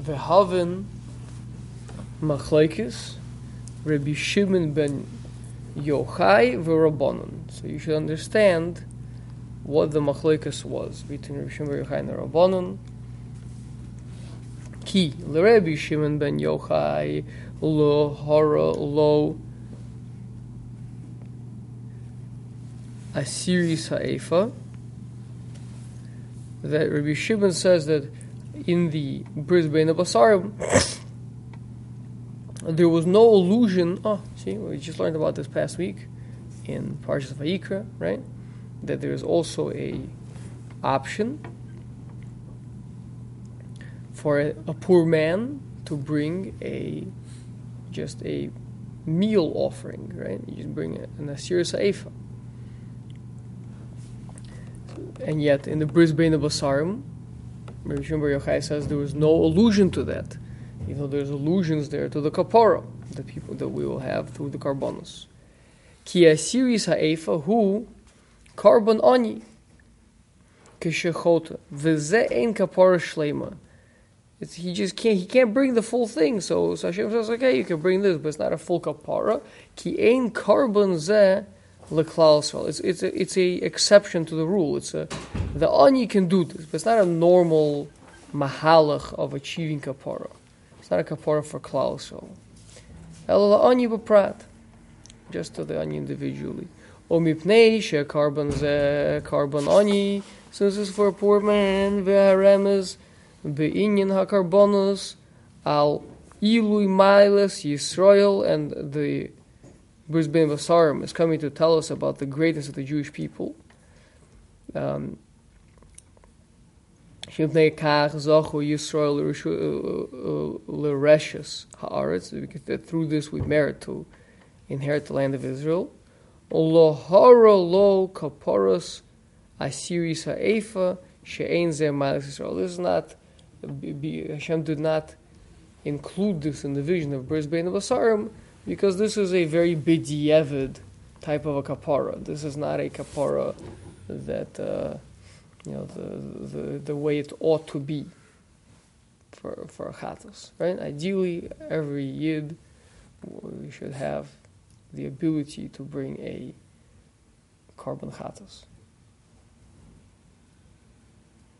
Vehavin Machlaikis Rabbi Shimon ben Yochai v'Rabbanon. So you should understand what the machlekes was between Rabbi Shimon ben Yochai and Rabbanon. Ki l'Rabbi Shimon ben Yochai lo hara lo asiris ha'efa. That Rabbi Shimon says that in the Bris Bein Basarim there was no illusion. Oh, see, we just learned about this past week in Parshas Vayikra, right? That there is also a option for a, a, poor man to bring a just a meal offering, right? You just bring a, an asir sa'efa. And yet, in the Bris Bein Basarim, Rabbi Shimon Yochai says there was no allusion to that even though there's allusions there to the kapara, the people that we will have through the korbanos. Ki asiris ha'efa hu korban ani kishechota v'ze ein kapara shlema. It's, he just can't. He can't bring the full thing. So, so Hashem says, okay, you can bring this, but it's not a full kapara. Ki ein korban ze leklal It's it's a, it's a exception to the rule. It's a the ani can do this, but it's not a normal mahalach of achieving kapara. It's not a kapara for klal. Ela ani b'prat, just to the ani individually. O mipnei she korban ze korban ani, since it's for a poor man, ve'haremes be'inyan ha-korbanos al ilui mailes Yisrael, and the Bris Bein Basarim is coming to tell us about the greatness of the Jewish people. Um, Yisrael uh, uh, uh, L'Reshes Haaretz, through this we merit to inherit the land of Israel. Lohara Lo Kaporos Asiris Ha'efa She'ein Zeh Malach Yisrael. This is not, Hashem did not include this in the vision of Bris Bein HaBasarim because this is a very bidyevid type of a kapara. This is not a kapara that uh, you know, the, the, the way it ought to be for, for a chatos, right? Ideally, every yid we should have the ability to bring a korban chatos.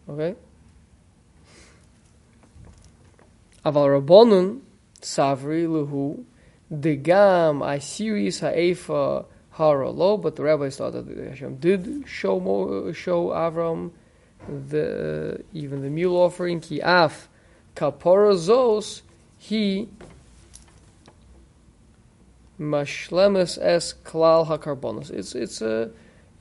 Okay? Aval Rabbanun, Savri, Luhu, Degam, Asiris, Ha'efa, hara lo, but the rabbis thought that Hashem did show Mo, show Avram the uh, even the mule offering. Ki af kapora zos he mashlemes es klal hakarbonos. It's it's a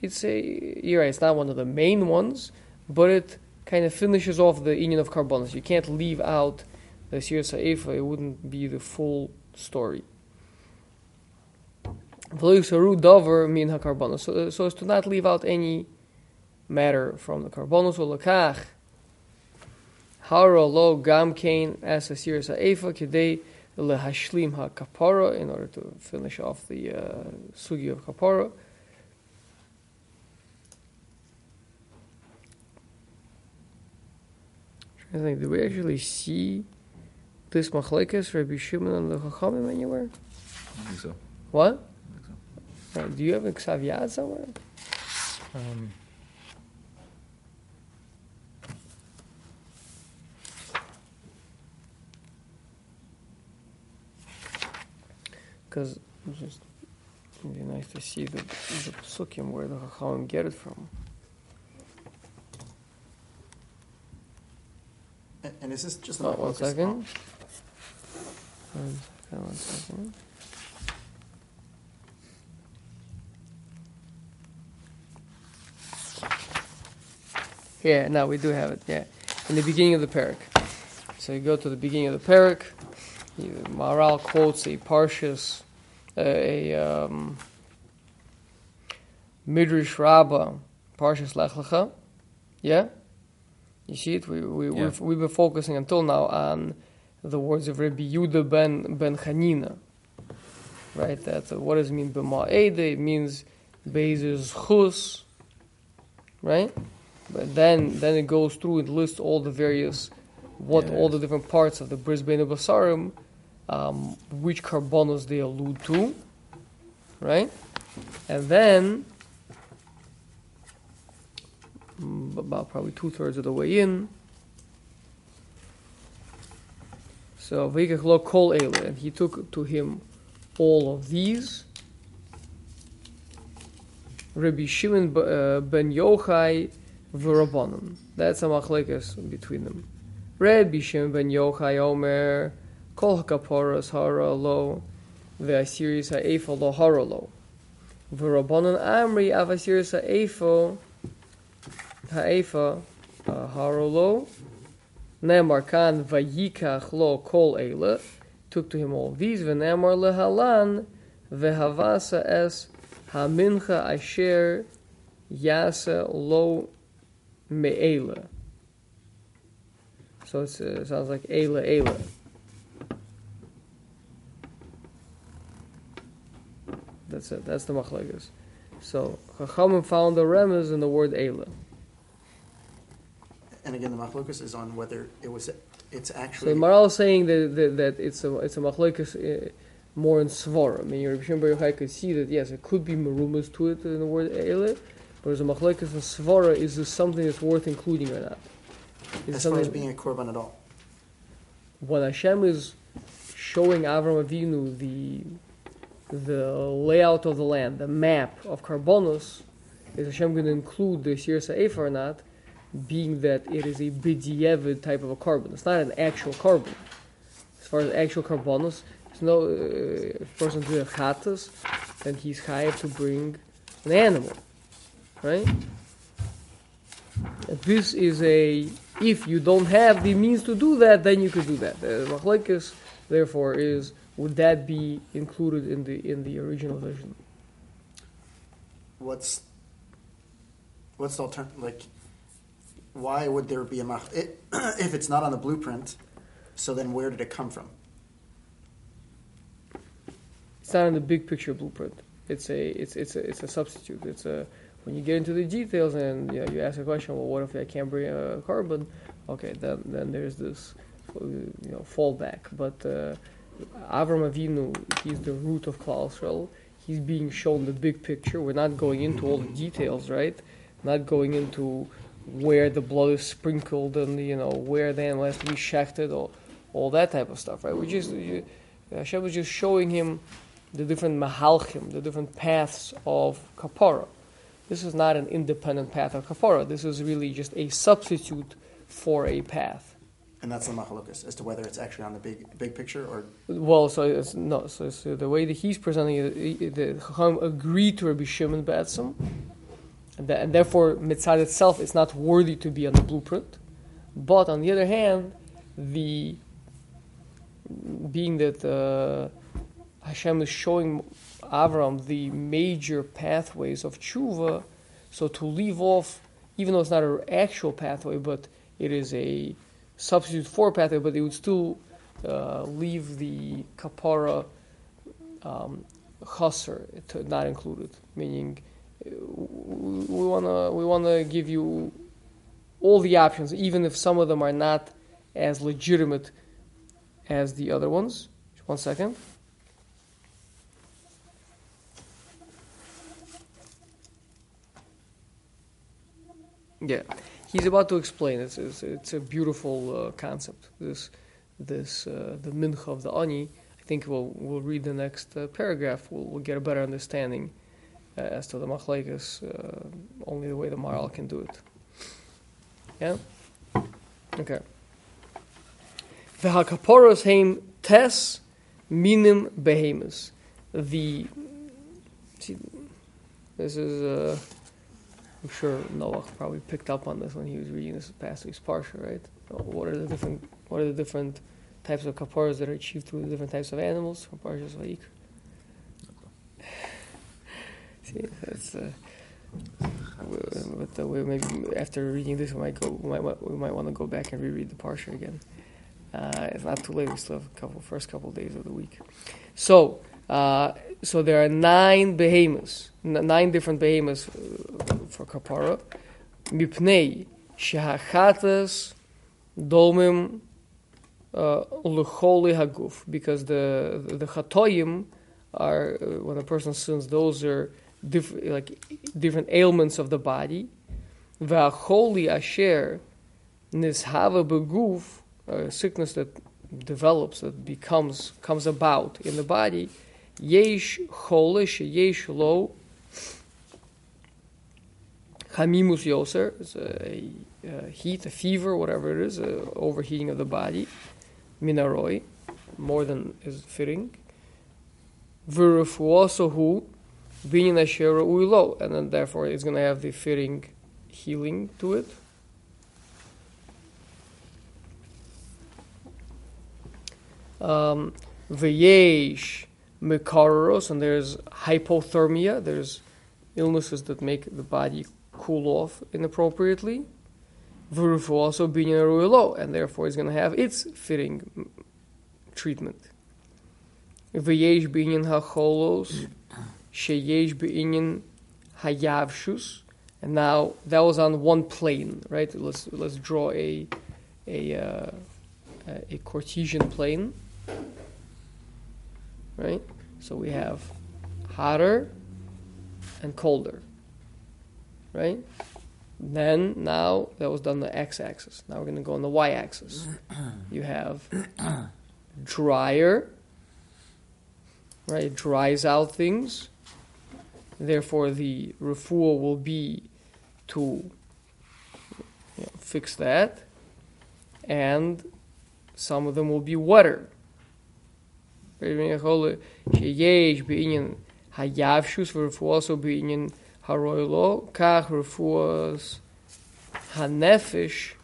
it's a you're right. It's not one of the main ones, but it kind of finishes off the union of korbanos. You can't leave out the Sir Sa'ifa. It wouldn't be the full story. So, so as to not leave out any matter from the korbanos or lakach. Hara lo gam kain as a series ha'efa kidei lehashlim ha'kapara in order to finish off the uh, sugi of kapara. I think, do we actually see this machlekes Rabbi Shimon and the Chachamim anywhere? I think so. What? Uh, do you have a Ksav somewhere? Um, because it's just it'd be nice to see the, the psukim where the Chachamim get it from. And, and is this just oh, one second. One second, one second. Yeah, no, we do have it. Yeah, in the beginning of the parak. So you go to the beginning of the parak. Maharal quotes a parshas, uh, a um, midrash rabbah, parshas lech lecha. Yeah, you see it. We we yeah. we've, we've been focusing until now on the words of Rabbi Yudah ben ben Chanina. Right. That uh, what does it mean? B'ma'ede it means bezes chus. Right. But then, then it goes through and lists all the various what all Yes. the different parts of the Bris Bein Basarim, um, which korbanos they allude to, right? And then, mm, about probably two thirds of the way in, so Vayikach kol ele, and he took to him all of these. Rabbi Shimon uh, ben Yochai v'Rabbanon. That's a machlekes between them. Rabbi Shimon ben Yochai Omer kol hakaporas hara lo ve'asiris ha'efo lo hara lo v'Rabbanon Amri avasiris ha'efo ha'efa uh, hara lo Nemar kan vayikach lo kol eile took to him all these v'nemar lehalan ve'havasa es hamincha asher yasa lo me'ela. So it's, uh, it sounds like eila eila. That's it. That's the machlekes. So Chachamim found the remez in the word eila. And again, the machlokus is on whether it was, it's actually. So Maharal is saying that, that, that it's a it's a machlekes uh, more in svara. I mean, Rabbi Shimon Bar Yochai could see that yes, it could be marumas to it in the word eile, but as a machlekes in svara, is this something that's worth including or not? Is as far as being a korban at all. when Hashem is showing Avram Avinu the the layout of the land, the map of Karbonos, is Hashem going to include the Sir Sa'if or not? Being that it is a bidyevid type of a korban. It's not an actual korban. As far as actual korbanos, there's no uh, if a person doing chatas, then he's chayav to bring an animal, right? This is a if you don't have the means to do that, then you could do that. The machlekes, therefore, is would that be included in the in the original vision? What's, what's the alternative, like, why would there be a mach, it, if it's not on the blueprint, so then where did it come from? It's not in the big picture blueprint. It's a it's it's a it's a substitute. It's a when you get into the details and you, know, you ask a question. Well, what if I can't bring a korban? Okay, then then there's this uh, you know fallback. But uh, Avram Avinu, he's the root of Klal. He's being shown the big picture. We're not going into all the details, right? Not going into where the blood is sprinkled and you know where the animal has to be shechted or all that type of stuff, right? We just you, Hashem was just showing him the different mahalchim, the different paths of kapara. This is not an independent path of kapara. This is really just a substitute for a path. And that's the machlokus, as to whether it's actually on the big, big picture or, Well, so it's no. So, so the way that he's presenting it, the Chacham agreed to Rabbi Shimon Be'etzim, and, that, and therefore mitzad itself is not worthy to be on the blueprint. But on the other hand, the being that uh, Hashem is showing Avram the major pathways of tshuva, so to leave off, even though it's not an actual pathway, but it is a substitute for pathway, but it would still uh, leave the kapara um, chaser to not included, meaning uh, we wanna we wanna give you all the options, even if some of them are not as legitimate as the other ones. One second. Yeah, he's about to explain. It's it's, it's a beautiful uh, concept. This this uh, the mincha of the ani. I think we'll we'll read the next uh, paragraph. We'll, we'll get a better understanding uh, as to the machlekes. Uh, only the way the Maharal can do it. Yeah. Okay. V'hakaporos heim tes minim behemus. The see, this is uh, I'm sure Noah probably picked up on this when he was reading this past week's parsha, right? What are the different What are the different types of kaparas that are achieved through the different types of animals Parshas Vayikra? See, that's. Uh, but uh, maybe after reading this, we might go. We might we might want to go back and reread the parsha again. Uh, it's not too late. We still have a couple first couple days of the week. So, uh, so there are nine behemoths, nine different behemoths uh, for kapara. Mipnei shehachatas Domim uh, L'choli Haguf, because the the, the Chatoyim are, uh, when a person sins, those are diff- like different ailments of the body. V'acholi Asher Nishava Beguf, a sickness that develops, that becomes, comes about in the body. Yesh Cholish, Yesh Lo Hamimus Yoser, it's a, a, heat, a fever, whatever it is, a overheating of the body. Minaroi, more than is fitting. V'refuosahu binyan asher uilo, and then therefore it's going to have the fitting healing to it. Um, mekaros, and there's hypothermia. There's illnesses that make the body cool off inappropriately. Vurufu also binyan ruilo, and therefore is going to have its fitting treatment. V'yesh binyan hacholos, sheyesh binyan hayavshus, and now that was on one plane, right? Let's let's draw a a uh, a Cartesian plane, right? So we have hotter and colder, right? Then now that was done on the x-axis. Now we're going to go on the y-axis. You have drier, right? It dries out things. Therefore, the refuah will be to you know, fix that, and some of them will be wetter. שיש בעניין היבשוס ורפואס או בעניין הרוילו, כך רפואס הנפש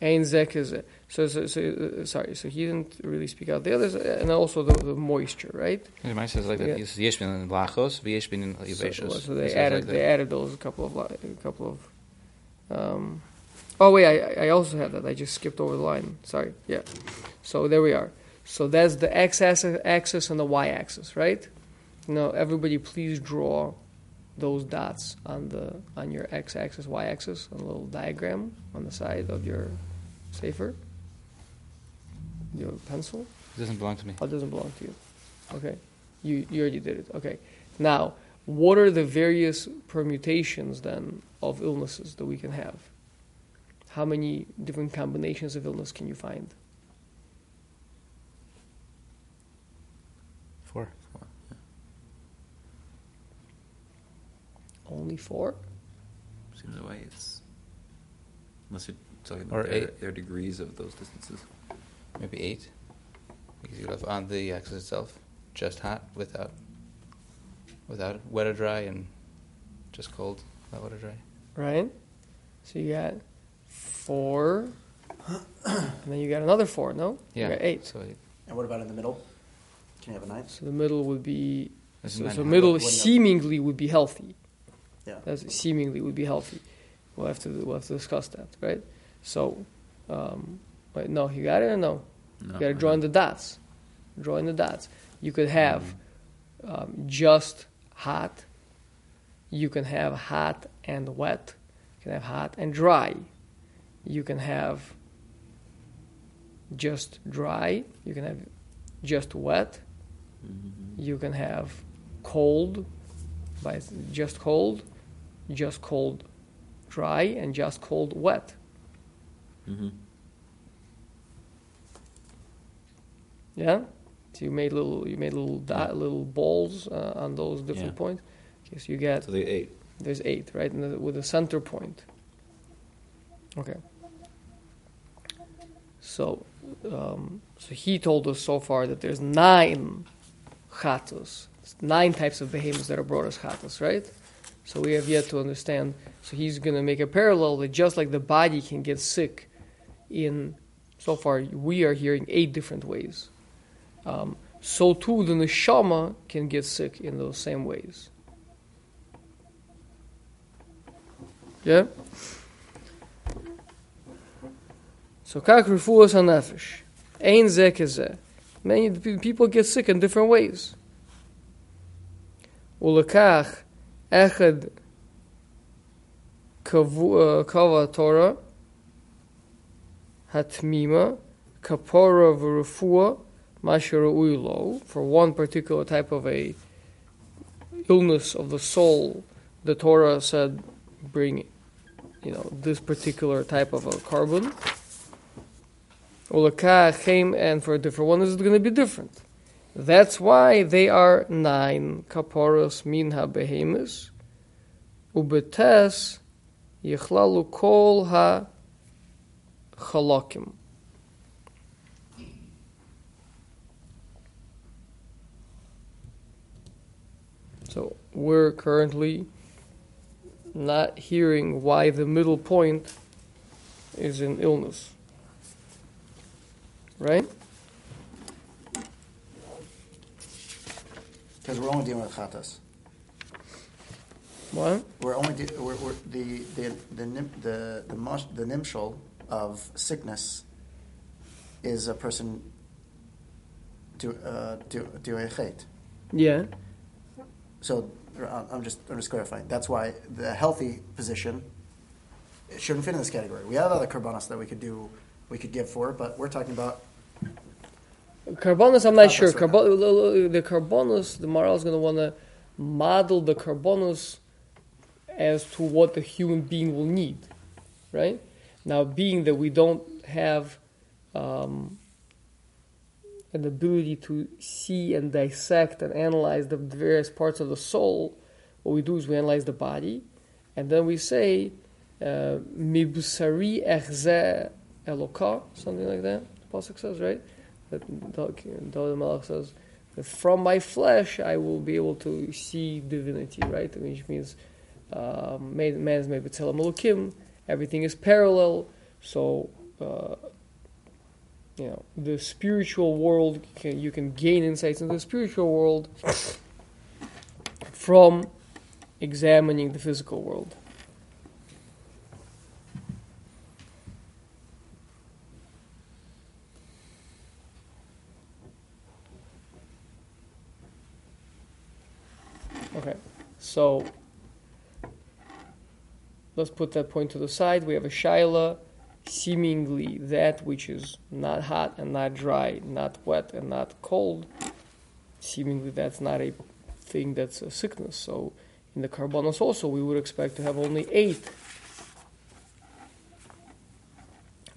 אין זה כזה. So, so, so uh, sorry, so he didn't really speak out the others, and also the, the moisture, right? The Gemara says like that. Yeah. It's yesh bin in lachos, v'yesh bin in So, yiveshos. so they It says added like that. they added those a couple of li- a couple of. Um, oh wait, I I also had that. I just skipped over the line. Sorry. Yeah. So there we are. So that's the x-axis and the y-axis, right? Now everybody, please draw those dots on the on your x-axis, y-axis, a little diagram on the side of your safer. Your pencil. It doesn't belong to me. Oh, it doesn't belong to you. Okay. You, you already did it. Okay. Now, what are the various permutations then of illnesses that we can have? How many different combinations of illness can you find? Four. Only four? Seems that way. It's unless you're talking Or about their, eight. their degrees of those distances. Maybe eight. Because you have on the axis itself, just hot without without wet or dry and just cold, not wet or dry. Right? So you got four, and then you got another four, no? Yeah. You got eight. So it- And what about in the middle? Can you have a ninth? So the middle would be it's So, nine so middle What- what- seemingly would be healthy. Yeah. That's seemingly would be healthy. We'll have to we'll have to discuss that, right? So, um, wait, no, you got it or no? No, you got to I draw in the dots. Draw in the dots. You could have um, just hot. You can have hot and wet. You can have hot and dry. You can have just dry. You can have just wet. Mhm. You can have cold, by just cold, just cold dry, and just cold wet. Mhm. Yeah. So you made little you made little dot, little balls uh, on those different Yeah. points. Okay, so you get So they eight. there's eight right, and the, with a center point. Okay. So, um, so he told us so far that there's nine chatos, nine types of behemoths that are brought as chatos, right? So we have yet to understand. So he's going to make a parallel that just like the body can get sick in, so far we are hearing eight different ways. Um, so too the neshama can get sick in those same ways. Yeah? So kak refuas hanefesh. Ein zeh kezeh. Many people get sick in different ways. Ulekach echad uh, kava Torah, hatmima, kapora v'rufua, uilo, for one particular type of a illness of the soul, the Torah said, bring, you know, this particular type of a korban. Ulakachem, and for a different one, it's going to be different. That's why they are nine kaporos min ha-behemus, ubetes yichlalu kol ha-chalakim. So we're currently not hearing why the middle point is in illness. Right? Because we're only dealing with chatas. What? We're only de- we're, we're, the the the nim, the the, mosh, the nimshal of sickness is a person to uh, to to a chait. Yeah. So I'm just I'm just clarifying. That's why the healthy position it shouldn't fit in this category. We have other karbanos that we could do we could give for, but we're talking about Korbanos, I'm not sure. the korbanos, the moral is going to want to model the korbanos as to what the human being will need, right? Now, being that we don't have um, an ability to see and dissect and analyze the various parts of the soul, what we do is we analyze the body, and then we say, uh, "Mibusari echze eloka," something like that. The pasuk says, right? That David Melech says, "From my flesh I will be able to see divinity," right? Which means um, man man is made b'tzelem. Everything is parallel, so. Uh, you know the spiritual world can, you can gain insights into the spiritual world from examining the physical world okay so let's put that point to the side we have a shaila seemingly that which is not hot and not dry, not wet and not cold, seemingly that's not a thing that's a sickness. So in the korbanos also, we would expect to have only eight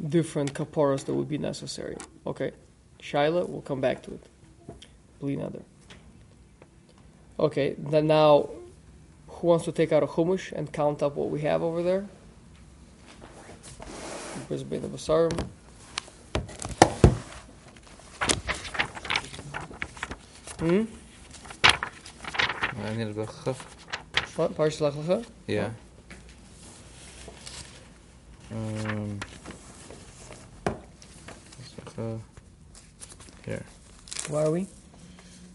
different kaporas that would be necessary. Okay, Shaila, we'll come back to it. Blinadar. Okay, then now, who wants to take out a chumash and count up what we have over there? Bris Bein HaBasarim. Hmm? I need a bracha. What? Parshas Lech? Yeah. Um. Here. Where are we?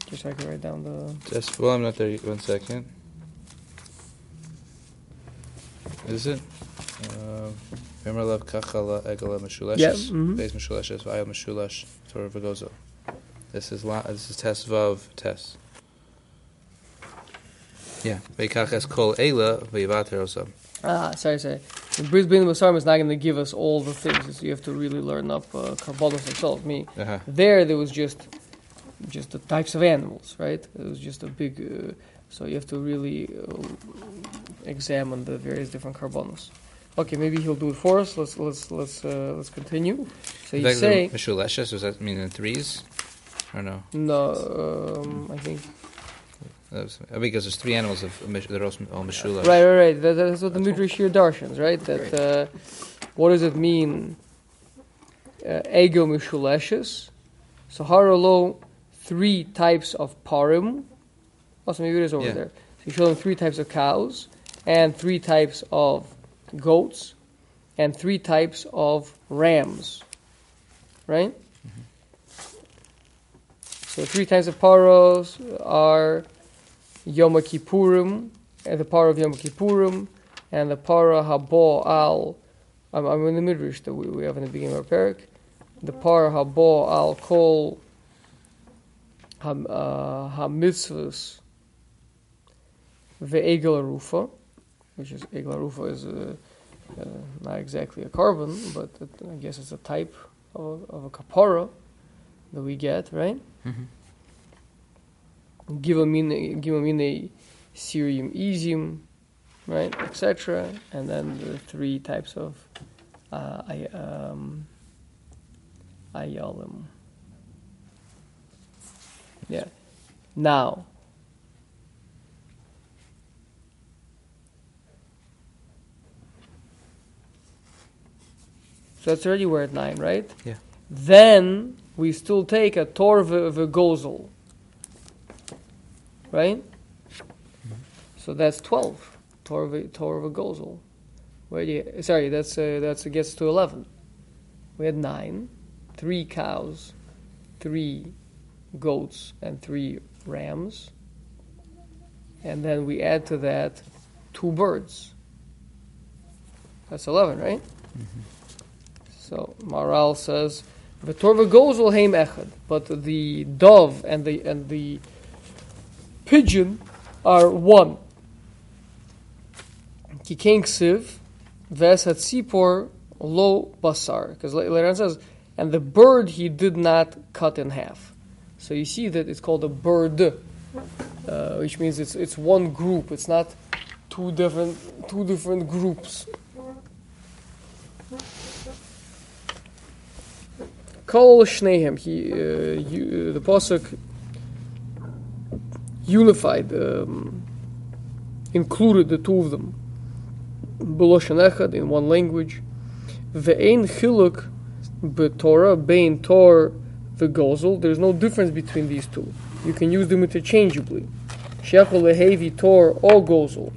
Just so I can write down the. Just well, I'm not there. yet. One second. Is it? Love kachala egala meshulashes. Yeah. Beis meshulashes v'ayel meshulash Torah v'gozo. This is la, This is test vav test. Yeah. Veikach es kol eila v'yivater osam. Ah, sorry, sorry. The Bris Bein HaBasarim is not going to give us all the things. It's- You have to really learn up uh, korbanos themselves. Me, Uh-huh. there, there was just just the types of animals, right? It was just a big. Uh, so you have to really uh, examine the various different korbanos. Okay, maybe he'll do it for us. Let's let's let's uh, let's continue. So you say Meshulashes, does that mean in threes? Or no? no. Um, I think was- uh, because there's three animals of Mish- they're all all right, right, right. That, that's what the Midrash here darshans, right? That uh, what does it mean? Uh, ego mishuleshes. So haralo, three types of parim. Also, maybe it is over Yeah. there. So you show them three types of cows, and three types of goats, and three types of rams. Right? So three types of paros are Yom Kippurim, and the par of Yom Kippurim, and the para habo al. I'm, I'm in the midrash that we, we have in the beginning of our parak. The par habo al kol ham uh, hamitzvus ve'egel arufa, which is egel is uh, uh, not exactly a korban, but it, I guess it's a type of a, of a kapara that we get, right? Mhm. Givamine, givamine, cerium, easium, right, etc. And then the three types of uh, I, um, ayalim. Yeah. Now, so that's already we're at nine, right? Yeah. Then we still take a tor v'gozel, right? So that's twelve tor v- tor v'gozel. Where you, sorry, that's uh, that's it gets to eleven. We had nine, three cows, three goats, and three rams, and then we add to that two birds. That's eleven, right? So Maharal says, "V'torva gozel heim echad," but the dove and the and the pigeon are one. Kikein ksiv, ves hatzipor lo basar, because later on says, and the bird he did not cut in half. So you see that it's called a bird, uh, which means it's it's one group. It's not two different two different groups. Kol Shnehem, he, uh, you, the Pasuk unified, um, included the two of them. Beloshan Echad in one language. Ve'ein Chiluk B'Torah, Bein Tor V'Gozel. There's no difference between these two. You can use them interchangeably. Shechol Lehevi Tor or Gozel.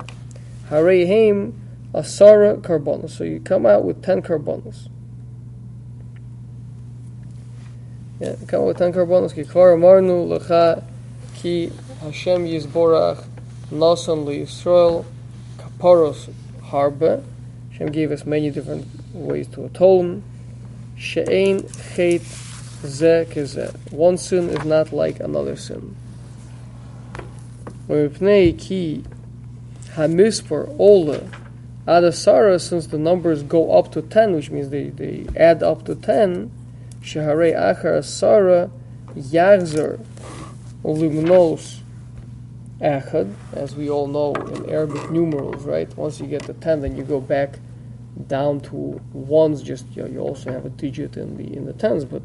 Harei Heim Asara Karbonos. So you come out with 10 Karbonos. With ten karbonos ki kvar amarnu lecha ki Hashem Yisborach nasan Yisrael kaparos harbe. Hashem gave us many different ways to atone. She'ein chet ze. One sin is not like another sin. V'mipnei ki hamispor ola adasara, since the numbers go up to ten, which means they, they add up to ten, Shaharei Achar Asara Yagzer Lumnos Echad, as we all know in Arabic numerals, right? Once you get to ten, then you go back down to ones. Just you, know, you also have a digit in the in the tens, but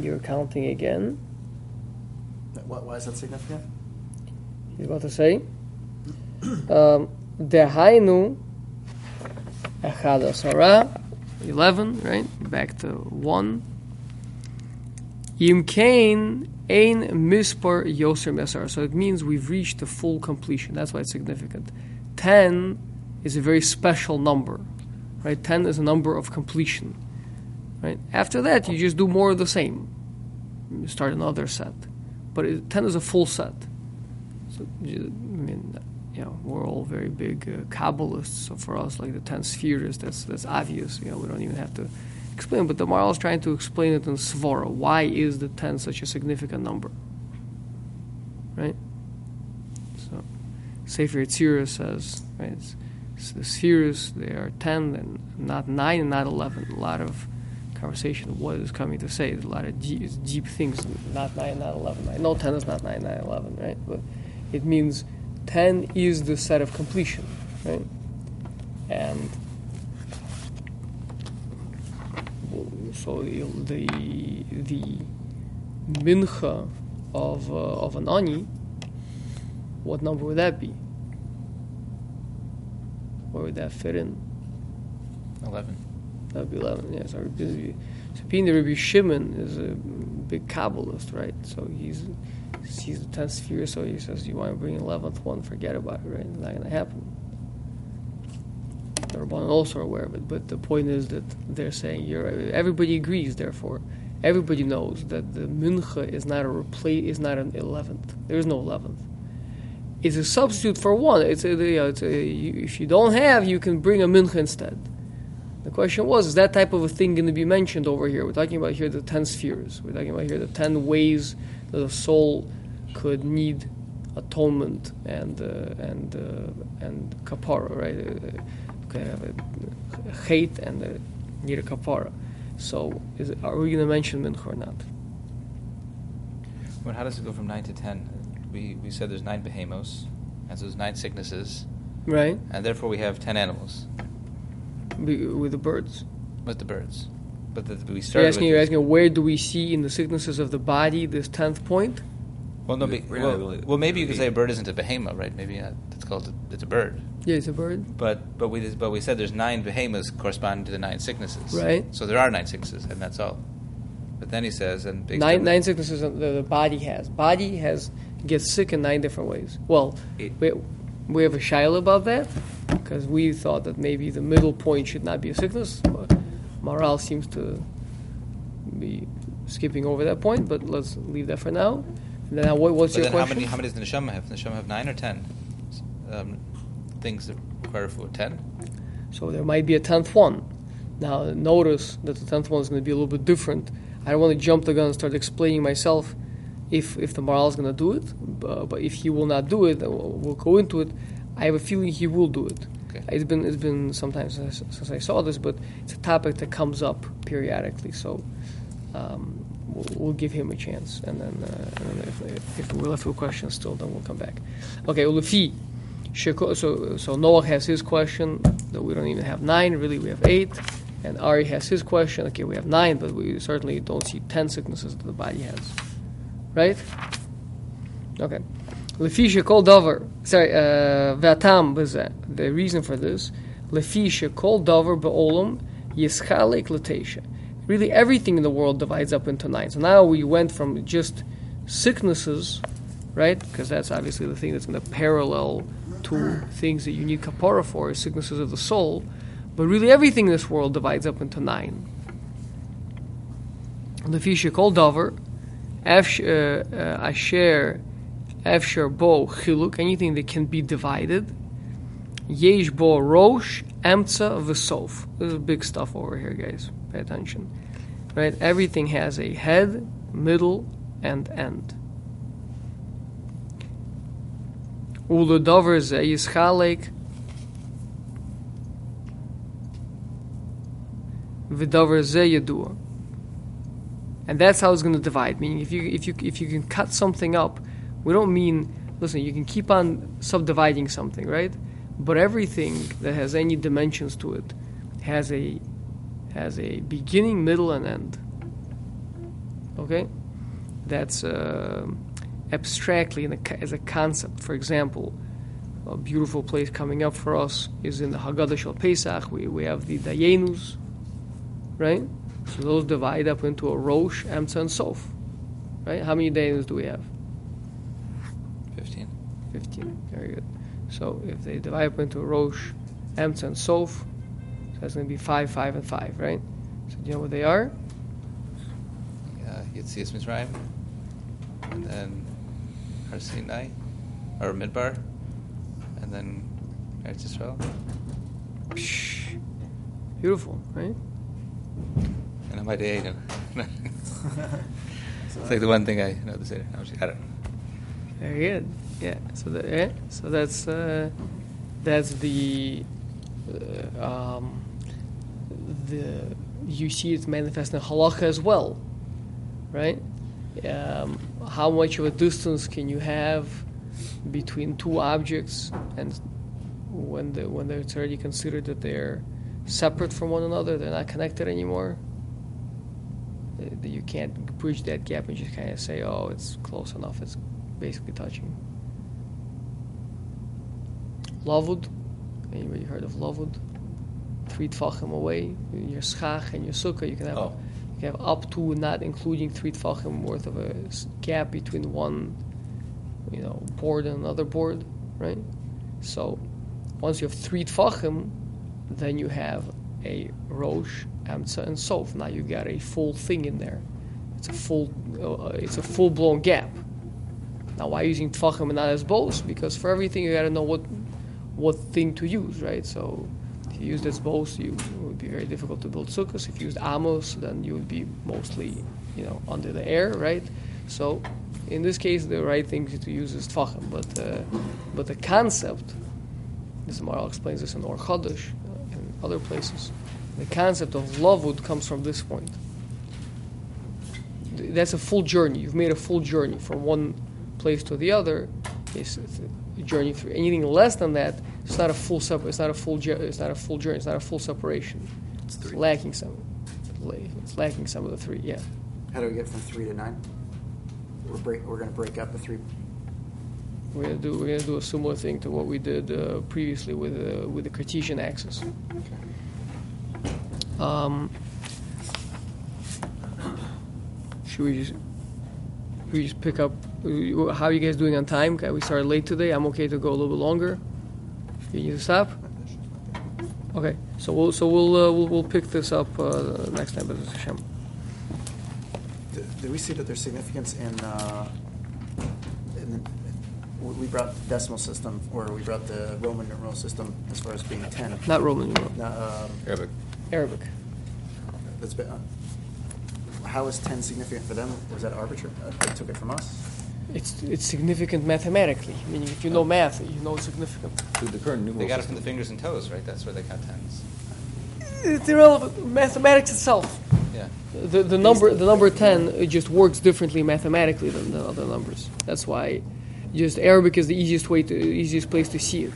you're counting again. Why, why is that significant? He's about to say, um, Dehainu Echad Asara. 11, right? Back to 1. Yimkain ein mispar yoser mesar. So it means we've reached the full completion. That's why it's significant. 10 is a very special number, right? 10 is a number of completion, right? After that, you just do more of the same. You start another set. But it, 10 is a full set. So, you know, we're all very big uh, Kabbalists, so for us, like the ten spheres, that's that's obvious. You know, we don't even have to explain. But the Maharal is trying to explain it in Svara. Why is the ten such a significant number? Right. So, Sefer Yetzirah says, right, it's, it's the spheres they are ten and not nine and not eleven. A lot of conversation. What is coming to say? A lot of deep, deep things. Not nine, not eleven. Know ten is not nine, nine, eleven, right? But it means 10 is the set of completion, right? And so the the, the mincha of uh, of an ani, what number would that be? Where would that fit in? 11. That would be eleven. Yes, yeah, so, so being the Rabbi Shimon is a big Kabbalist, right? So he's sees the tenth sphere, so he says, "You want to bring eleventh one? Forget about it. Right? It's not going to happen." The Rabbanan also are aware of it, but the point is that they're saying you're, everybody agrees. Therefore, everybody knows that the mincha is not a replace, is not an eleventh. There is no eleventh. It's a substitute for one. It's a, you know, it's a, you, if you don't have, you can bring a mincha instead. The question was, is that type of a thing going to be mentioned over here? We're talking about here the ten spheres. We're talking about here the ten ways that a soul could need atonement and uh, and uh, and kapara, right? could have a hate and a, need a kapara. So, is it, are we going to mention mincha or not? Well, how does it go from nine to ten? We we said there's nine behemos, and so there's nine sicknesses, Right? and therefore we have ten animals Be- With the birds. with the birds. But the, we You're asking, you're asking where do we see in the sicknesses of the body this tenth point? Well, no, We- we're well, really- well, maybe you could really- say a bird isn't a behema, right? Maybe not, it's called a, it's a bird. Yeah, it's a bird. But but we but we said there's nine behemoths corresponding to the nine sicknesses. Right. So there are nine sicknesses, and that's all. But then he says, and Nine, nine sicknesses that the, the body has. Body has gets sick in nine different ways. Well, It- we, we have a shiloh about that because we thought that maybe the middle point should not be a sickness. But Maharal seems to be skipping over that point, but let's leave that for now. Then now, what, what's But your then how many how many does the neshama have? Neshama have nine or ten um, things that require food? Ten. So there might be a tenth one. Now notice that the tenth one is going to be a little bit different. I don't want to jump the gun and start explaining myself if if the moral is going to do it, but, but if he will not do it, we'll, go into it. I have a feeling he will do it. Okay. It's been it's been some time since, since I saw this, but it's a topic that comes up periodically. So um, we'll, we'll give him a chance, and then, uh, and then if, if we're left with questions still, then we'll come back. Okay, Ulufi. So, so Noah has his question that we don't even have nine. Really, we have eight. And Ari has his question. Okay, we have nine, but we certainly don't see ten sicknesses that the body has. Right? Okay. Lefi shekol davar. Sorry, uh, vatam b'zeh. The reason for this. Lefi shekol davar be'olam yischalek latesha. Really, everything in the world divides up into nine. So now we went from just sicknesses, right? Because that's obviously the thing that's going to parallel to things that you need kapara for, sicknesses of the soul. But really, everything in this world divides up into nine. Davar. Afsh- uh, uh, asher afsher bo chiluk, anything that can be divided. Yesh bo rosh emtza v'sof. This is big stuff over here, guys. Pay attention. Right? Everything has a head, middle, and end. Uledover ze yischalek v'dover ze yedua. And that's how it's going to divide. Meaning, if you if you if you can cut something up, we don't mean listen. You can keep on subdividing something, right? But everything that has any dimensions to it has a has a beginning, middle, and end. Okay, that's uh, abstractly in a, as a concept. For example, a beautiful place coming up for us is in the Haggadah Shel Pesach. We we have the Dayenus, right? So those divide up into a Rosh, Emtza, and Sof. Right? How many Dayanus do we have? Fifteen. 15. Very good. So if they divide up into a Rosh, Emtza, and Sof, so that's going to be 5, 5, and 5, right? So do you know what they are? yeah, Uh, Yitzias Mizraim, and then Har Sinai, or Midbar, and then Eretz Yisrael, Psh. Beautiful, right? and I'm at Hamadei. It's like the one thing I know the Seder. I'm I don't know. Very good. Yeah. So that, yeah. So that's uh, that's the uh, um, the you see it manifest in halacha as well, right? Um, how much of a distance can you have between two objects, and when the when it's already considered that they're separate from one another, they're not connected anymore. Uh, you can't bridge that gap and just kind of say, "Oh, it's close enough. It's basically touching." Lavud. Anybody heard of Lavud? Three tfachim away, your schach and your sukkah, you can have Oh. you can have up to not including three tfachim worth of a gap between one, you know, board and another board, right? So, once you have three tfachim, then you have a rosh, emtza, and sof. Now you got a full thing in there. It's a full, uh, it's a full blown gap. Now, why using tfachim and not as bows? Because for everything you got to know what what thing to use, right? So you used as bows, you it would be very difficult to build sukkahs. If you used amos, then you would be mostly, you know, under the air, right? So in this case, the right thing to use is tfachim. But uh, but the concept, this Maharal explains this in Or Chodesh, and other places. The concept of lavud comes from this point. That's a full journey. You've made a full journey from one place to the other. It's a journey through. Anything less than that, it's not a full sep- It's not a full. jo- It's not a full journey. It's not a full separation. It's It's three. lacking some. It's lacking some of the three. Yeah. How do we get from three to nine? We're break, we're gonna break up the three. We're gonna do. We're gonna do a similar thing to what we did uh, previously with uh, with the Cartesian axis. Um, should we just we just pick up? uh, How are you guys doing on time? We started late today. I'm okay to go a little bit longer. You need to stop. Okay, so we'll so we'll uh, we'll, we'll pick this up uh, next time. B'ezras Hashem. Do, do we see that there's significance in, uh, in the, we we brought the decimal system, or we brought the Roman numeral system as far as being ten. Not Roman numeral, Now, um, Arabic. Arabic. that's been, uh, how is ten significant for them? Was that arbitrary? Uh, They took it from us? It's it's significant mathematically. Meaning, if you know math, you know it's significant. Dude, the current numeral They got it from the fingers and toes, right? That's where they count tens. It's irrelevant. Mathematics itself. Yeah. The, the number the number ten it just works differently mathematically than the other numbers. That's why, just Arabic is the easiest way to easiest place to see it.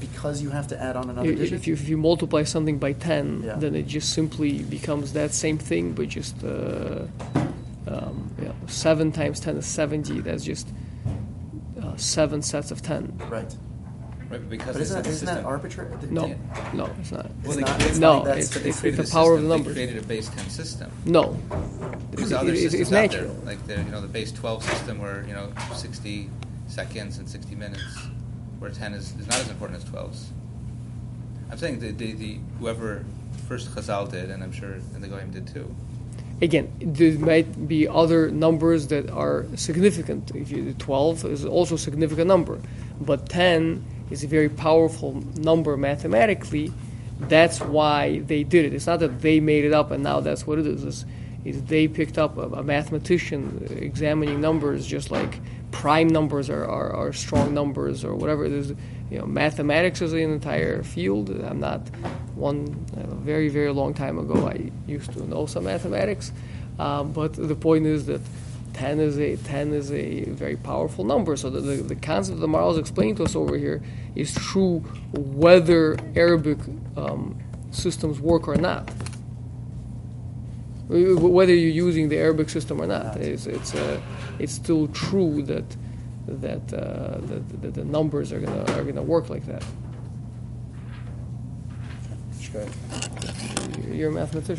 Because you have to add on another If digit? if you, if you multiply something by ten, Yeah. then it just simply becomes that same thing, but just uh, um, yeah, seven times ten is seventy. That's just uh, seven sets of ten. Right. Right, but because But isn't set that, the isn't that arbitrary? No, Yeah. no, it's not. It's Well, they, not- it's No, not- that's- it's- it's the a power of system. the They numbers. created a base 10 system. No, There's It- other it- it's systems out there, natural. like the you know the base 12 system, where you know 60 seconds and 60 minutes, where 10 is, is not as important as 12s. I'm saying the, the, the whoever first Chazal did, and I'm sure and the Goyim did too. Again, there might be other numbers that are significant. If you 12 is also a significant number, but 10 is a very powerful number mathematically. That's why they did it. It's not that they made it up and now that's what it is. It's, is they picked up a, a mathematician examining numbers, just like prime numbers are, are, are strong numbers or whatever is. You know, mathematics is an entire field. I'm not one. Very very long time ago, I used to know some mathematics, um, but the point is that. 10 is a 10 is a very powerful number. So the, the, the concept that Maharal is explaining to us over here is true whether Arabic um, systems work or not. Wh- Whether you're using the Arabic system or not, it's it's, uh, it's still true that that, uh, that, that the numbers are gonna are gonna work like that. You're a mathematician.